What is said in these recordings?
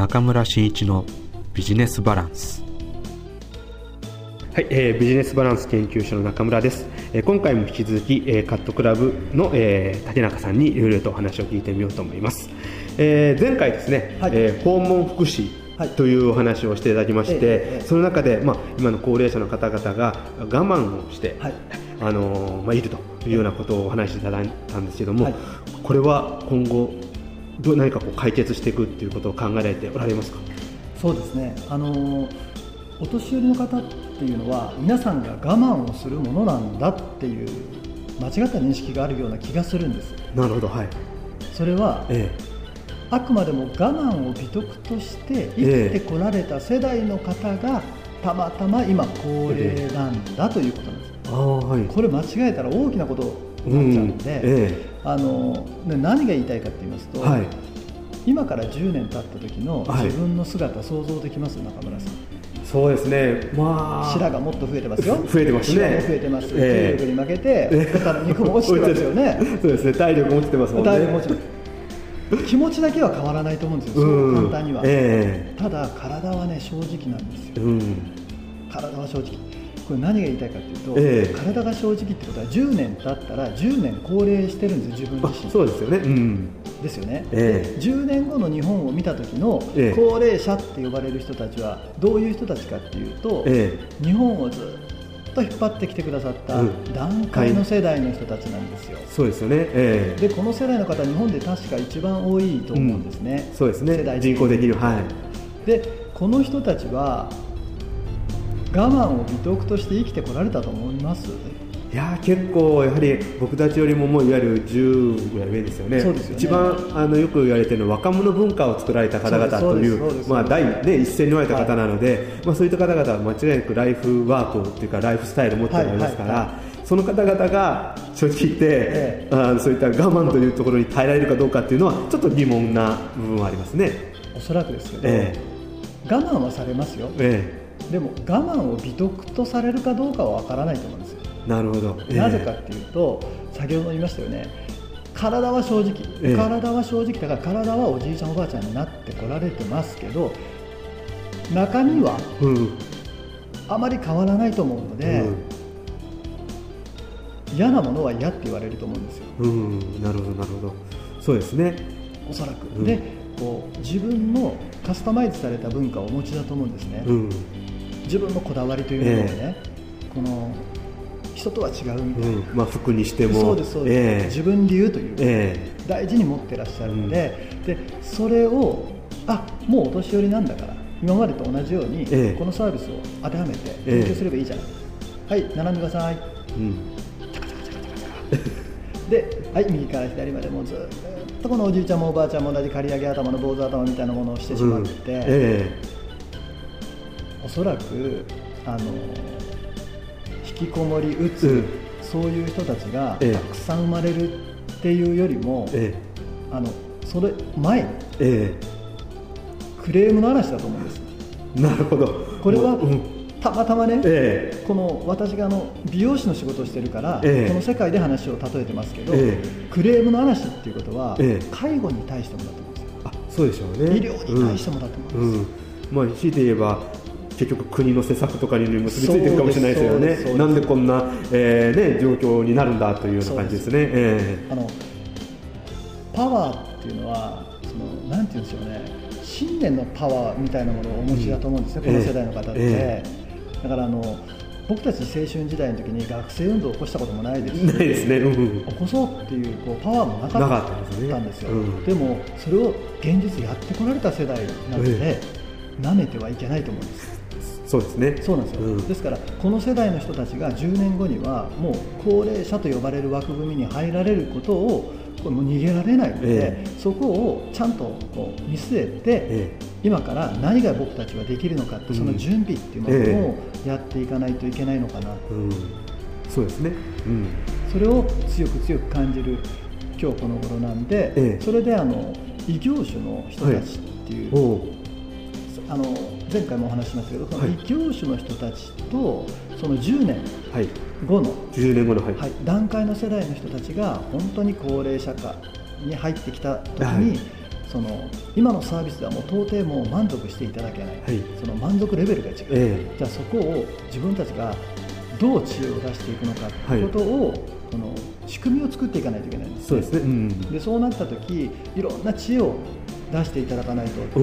中村真一のビジネスバランス。はい、えー、ビジネスバランス研究所の中村です、えー、今回も引き続き、えー、カットクラブの、えー、竹中さんにいろいろとお話を聞いてみようと思います、えー、前回ですね、はい、えー、訪問福祉というお話をしていただきまして、えその中で、まあ、今の高齢者の方々が我慢をして、はい、あのまあ、いるというようなことをお話しいただいたんですけども、はい、これは今後どう何かこう解決していくということを考えられておられますか？そうですね。あのお年寄りの方っていうのは皆さんが我慢をするものなんだっていう間違った認識があるような気がするんです。なるほどはい。それは、ええ、あくまでも我慢を美徳として生きてこられた世代の方が、たまたま今高齢なんだということなんです、あはい、これ間違えたら大きなことになっちゃうんで、うんえあの何が言いたいかと言いますと、はい、今から10年経った時の自分の姿、想像できます中村さん。そうですね、まあ、白がもっと増えてますよ、増えてますね、も増えてます、えー、体力に負けて、肩の肉も落ちてますよね、そうですね、体力も落ちてますもんね。体力も落ちて気持ちだけは変わらないと思うんですよ、そう簡単には、えー、ただ体はね正直なんですよ、うん、体は正直これ何が言いたいかというと、えー、体が正直ってことは10年経ったら10年高齢してるんです自分自身。そうですよね、うん、ですよね、えー、10年後の日本を見た時の高齢者って呼ばれる人たちはどういう人たちかっていうと、えー、日本をずっと引っ張ってきてくださった団塊の世代の人たちなんですよ、うんはい、そうですよね、えー、でこの世代の方日本で確か一番多いと思うんですね、うん、そうですね。世代人口できるはい。でこの人たちは我慢を美徳として生きてこられたと思います？いや結構やはり僕たちよりももういわゆる10ぐらい上ですよね、ね。一番あのよく言われているのは若者文化を作られた方々というまあ、第、ね、一線におられた方なので、はい、まあ、そういった方々は間違いなくライフワークというかライフスタイルを持っておりますから、はいはい。はいその方々が正直言って、ええ、あそういった我慢というところに耐えられるかどうかっていうのはちょっと疑問な部分はありますね。おそらくですけど、え、我慢はされますよ、でも我慢を美徳とされるかどうかは分からないと思うんですよ。なるほど、えー、なぜかっていうと先ほど言いましたよね。体は正直、えー、体は正直だから体はおじいちゃんおばあちゃんになってこられてますけど中身はあまり変わらないと思うので、うん、嫌なものは嫌って言われると思うんですよ、うん、なるほどなるほど。そうですね。おそらく、うん、でこう自分のカスタマイズされた文化をお持ちだと思うんですね、自分のこだわりというものをね、えー、この人とは違うみたいな、うん、まあ、服にしても。そうですそうです、えー、自分流という、えー、大事に持ってらっしゃるのでうん、でそれをあもうお年寄りなんだから今までと同じように、えー、このサービスを当てはめて勉強すればいいじゃない、はい。並ん。でください、うん、で、はい、右から左までもうずっとこのおじいちゃんもおばあちゃんも同じ刈り上げ頭の坊主頭みたいなものをしてしまって、うんえー、おそらくあの引きこもりうつ、うん、そういう人たちがたくさん生まれるっていうよりも、ええ、あのそれ前、ええ、クレームの嵐だと思うんです。なるほど。これは、うん、たまたまね、ええ、この私があの美容師の仕事をしてるから、ええ、この世界で話を例えてますけど、え、クレームの嵐っていうことは、介護に対してもだと思うんですよ。あそうでしょうね。医療に対してもだと思うんです、うん。うん、まあ、強いて言えば結局国の施策とかに結びついてるかもしれないですよね。なんでこんな、えーね、状況になるんだというような感じですね。す。えー、あのパワーっていうのはそのなんて言うんでしょうね。信念のパワーみたいなものをお持ちだと思うんですね、うん、この世代の方って。えー、だからあの僕たち青春時代の時に学生運動を起こしたこともないですしないですね、うん、起こそうっていうこうパワーもなかったんですよ、でうん、でもそれを現実やってこられた世代なので、えー、舐めてはいけないと思うんですそうですね。そうなんですよ、うん、ですからこの世代の人たちが10年後にはもう高齢者と呼ばれる枠組みに入られることをこれも逃げられないので、えー、そこをちゃんとこう見据えて、えー、今から何が僕たちはできるのかって、その準備っていうものをやっていかないといけないのかな、うん、そうですね、うん、それを強く強く感じる今日この頃なんで、えー、それであの異業種の人たちっていう、はい、あの前回もお話ししましたけど、その異業種の人たちとその10年後の、10年後の、はい。はい、段階の世代の人たちが本当に高齢社会に入ってきた時に、はい、その今のサービスではもう到底もう満足していただけない、はい、その満足レベルが違う、えー、じゃあそこを自分たちがどう知恵を出していくのかということを、はい、この仕組みを作っていかないといけないんです、ね、そうですね、うん、でそうなった時いろんな知恵を出していただかないと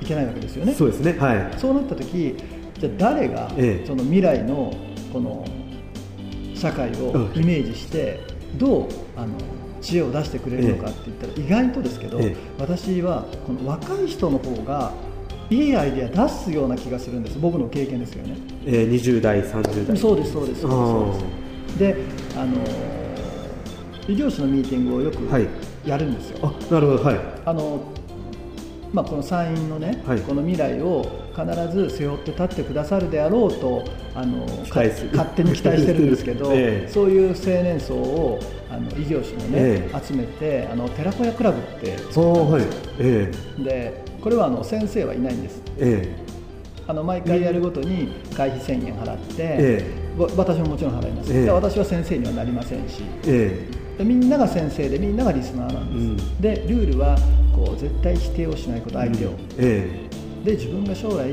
いけないわけですよね、うん、そうですね、はい、そうなった時じゃあ誰がその未来のこの社会をイメージしてどうあの知恵を出してくれるのかって言ったら意外とですけど、私はこの若い人の方がいいアイデア出すような気がするんです。僕の経験ですよね、えー、20代30代。そうですそうですそうですであの異業種のミーティングをよくやるんですよ、はい、あなるほど。はい。あのまあ、この参院のね、はい、この未来を必ず背負って立ってくださるであろうとあの勝手に期待してるんですけど、えー、そういう青年層をあの異業種のね、えー、集めてあの寺子屋クラブって作ったんですよ、え。ー、でこれはあの先生はいないんです、あの毎回やるごとに会費1000円払って、私ももちろん払います、で私は先生にはなりませんし、でみんなが先生でみんながリスナーなんです、うん、でルールはこう絶対否定をしないこと相手を、うんええ、で自分が将来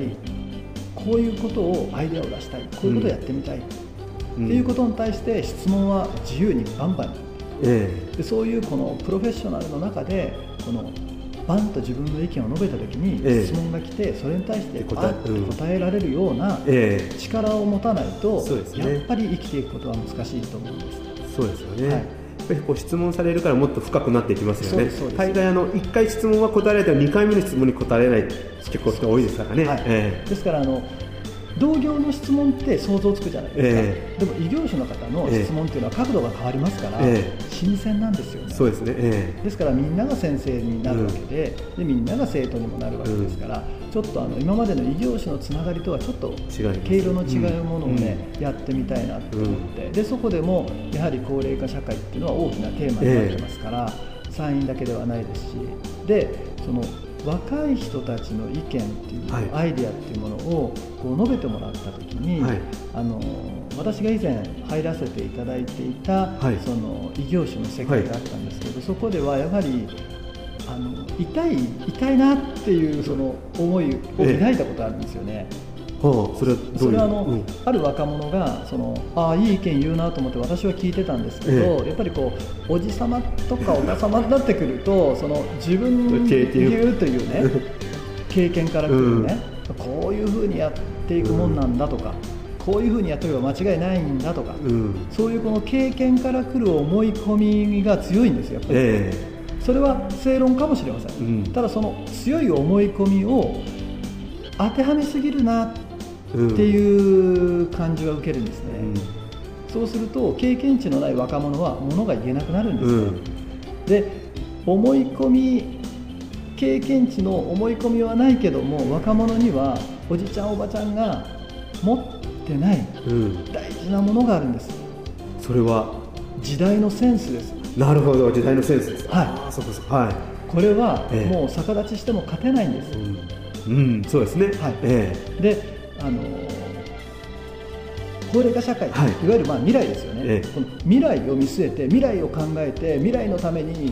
こういうことをアイデアを出したい。こういうことをやってみたい、うん、っていうことに対して質問は自由にバンバン。に、ええ、でそういうこのプロフェッショナルの中でこのバンと自分の意見を述べたときに質問が来てそれに対して答えられるような力を持たないとやっぱり生きていくことは難しいと思うんです。そうですよね、はいぱりこう質問されるからもっと深くなっていきますよね。大概あの1回質問は答えられたら2回目の質問に答えられない結構人多いですからね、はい。えー、ですからあの同業の質問って想像つくじゃないですか、えー、でも異業種の方の質問っていうのは角度が変わりますから、えー、新鮮なんですよね。そうですね、えー、ですからみんなが先生になるわけでうん、でみんなが生徒にもなるわけですから、うん、ちょっとあの今までの異業種のつながりとはちょっと毛色の違うものをね、うん、やってみたいなと思って、でそこでもやはり高齢化社会っていうのは大きなテーマになってますから、参院だけではないですしでその若い人たちの意見っていう、はい、アイデアっていうものをこう述べてもらった時に、はい、あの私が以前入らせていただいていた、はい、その異業種の世界があったんですけど、そこではやはりあの痛い痛いなっていうその思いを抱いたことあるんですよね。えはあ、それはそれはあの、うん、ある若者がそのああいい意見言うなと思って私は聞いてたんですけど、ええ、やっぱりこうおじさまとかおばさまになってくるとその自分うというね 経験からくるね、うん、こういうふうにやっていくもんなんだとか、うん、こういうふうにやっておけば間違いないんだとか、そういうこの経験からくる思い込みが強いんですよやっぱり。えそれは正論かもしれません、ただその強い思い込みを当てはめすぎるなっていう感じは受けるんですね、うん、そうすると経験値のない若者はものが言えなくなるんですね、うん、で思い込み経験値の思い込みはないけども若者にはおじちゃんおばちゃんが持ってない大事なものがあるんです、それは？時代のセンスです。なるほど時代のセンスです。はい。あそこそこはい。これはもう逆立ちしても勝てないんです、うん、うん、そうですね。はい、ええ、であの高齢化社会、はい、いわゆるまあ未来ですよね、ええ、この未来を見据えて未来を考えて未来のためにっ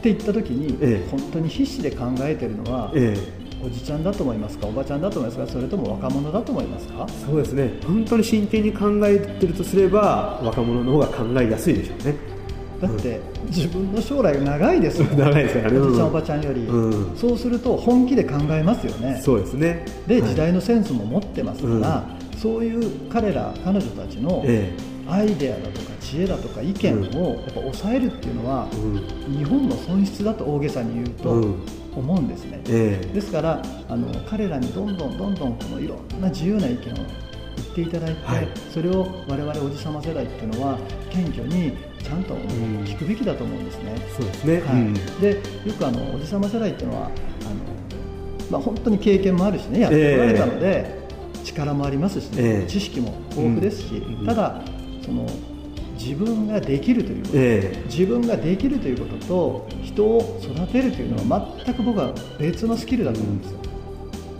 て言った時に、ええ、本当に必死で考えてるのは、ええ。おじちゃんだと思いますかおばちゃんだと思いますかそれとも若者だと思いますか？そうですね。本当に真剣に考えてるとすれば若者の方が考えやすいでしょうねだって、自分の将来が長いですもん。長いですからねおじちゃん、おばちゃんより、うん、そうすると本気で考えますよね。そうですね。で、時代のセンスも持ってますから、そういう彼ら彼女たちのアイデアだとか知恵だとか意見をやっぱ抑えるっていうのは、日本の損失だと大げさに言うと思うんですね、ですからあの彼らにどんどんどんどんこのいろんな自由な意見を言っていただいて、はい、それを我々おじさま世代っていうのは謙虚にちゃんと聞くべきだと思うんですね。そうですね、はい、でよくあのおじさま世代っていうのはあの、まあ、本当に経験もあるしねやってこられたので、えー、力もありますし、ねえー、知識も豊富ですし、うん、ただその自分ができるということ、えー、自分ができるということと人を育てるというのは全く僕は別のスキルだと思うんですよ。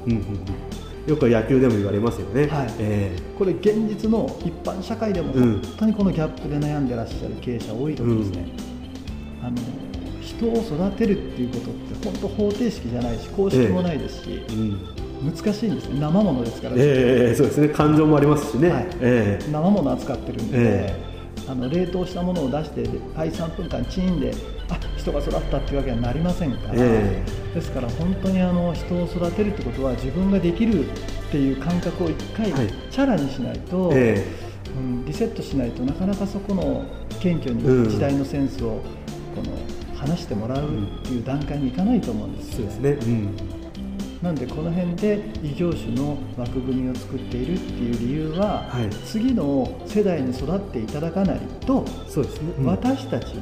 うん。うん。うんよく野球でも言われますよね、はい。えー、これ現実の一般社会でも本当にこのギャップで悩んでらっしゃる経営者多いと思うんですね、うん、あの人人を育てるっていうことって本当方程式じゃないし公式もないですし、ええ。うん、難しいんですね。生ものですから、ええそうですね。感情もありますしね、はい。ええ、生もの扱ってるんで、ええ、あの冷凍したものを出してはい3分間チンであ人が育ったっていうわけにはなりませんから、えー、ですから本当にあの人を育てるってことは自分ができるっていう感覚を一回チャラにしないと、はいえ。ー、うん、リセットしないとなかなかそこの謙虚に時代のセンスをこの話してもらうっていう段階にいかないと思うんです。よ、ね、そうですね、うん。なんでこの辺で異業種の枠組みを作っているっていう理由は、はい、次の世代に育っていただかないとそうですね、うん、私たち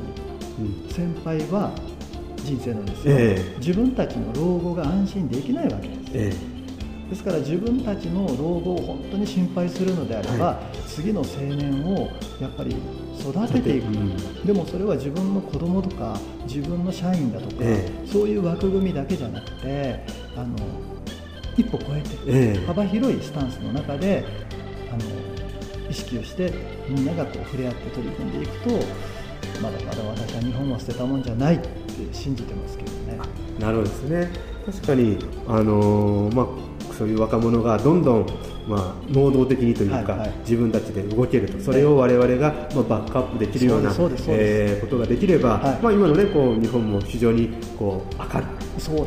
先輩は人生なんですよ、えー、自分たちの老後が安心できないわけです、えー、ですから自分たちの老後を本当に心配するのであれば、はい、次の青年をやっぱり育てていく、うん、でもそれは自分の子供とか自分の社員だとか、えー、そういう枠組みだけじゃなくてあの一歩超えて、えー、幅広いスタンスの中であの意識をしてみんながこう触れ合って取り組んでいくとまだまだ私は日本は捨てたもんじゃないって信じてますけどね。なるほどですね。確かに、あのー、まあ、そういう若者がどんどん、まあ、能動的にというか、はいはい、自分たちで動けると。それを我々が、まあ、バックアップできるようなえー、ことができれば、はい、まあ、今の、ね、こう日本も非常にこう明る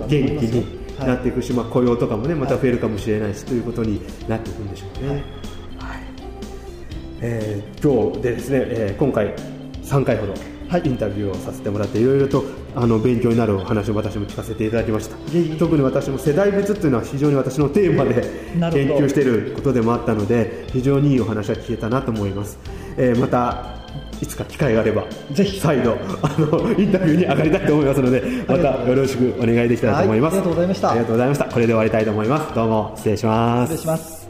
い元気になっていくし、まあ、雇用とかも、ね、また増えるかもしれないし、ということになっていくんでしょうね。はい。えー、今日でですね、えー、今回3回ほどインタビューをさせてもらっていろいろとあの勉強になるお話を私も聞かせていただきました。特に私も世代別っていうのは非常に私のテーマで 研究していることでもあったので非常にいいお話が聞けたなと思います、えー、またいつか機会があればぜひ。再度あのインタビューに上がりたいと思いますのでまたよろしくお願いできたらと思います、はい、ありがとうございました。ありがとうございました。これで終わりたいと思います。どうも失礼します。失礼します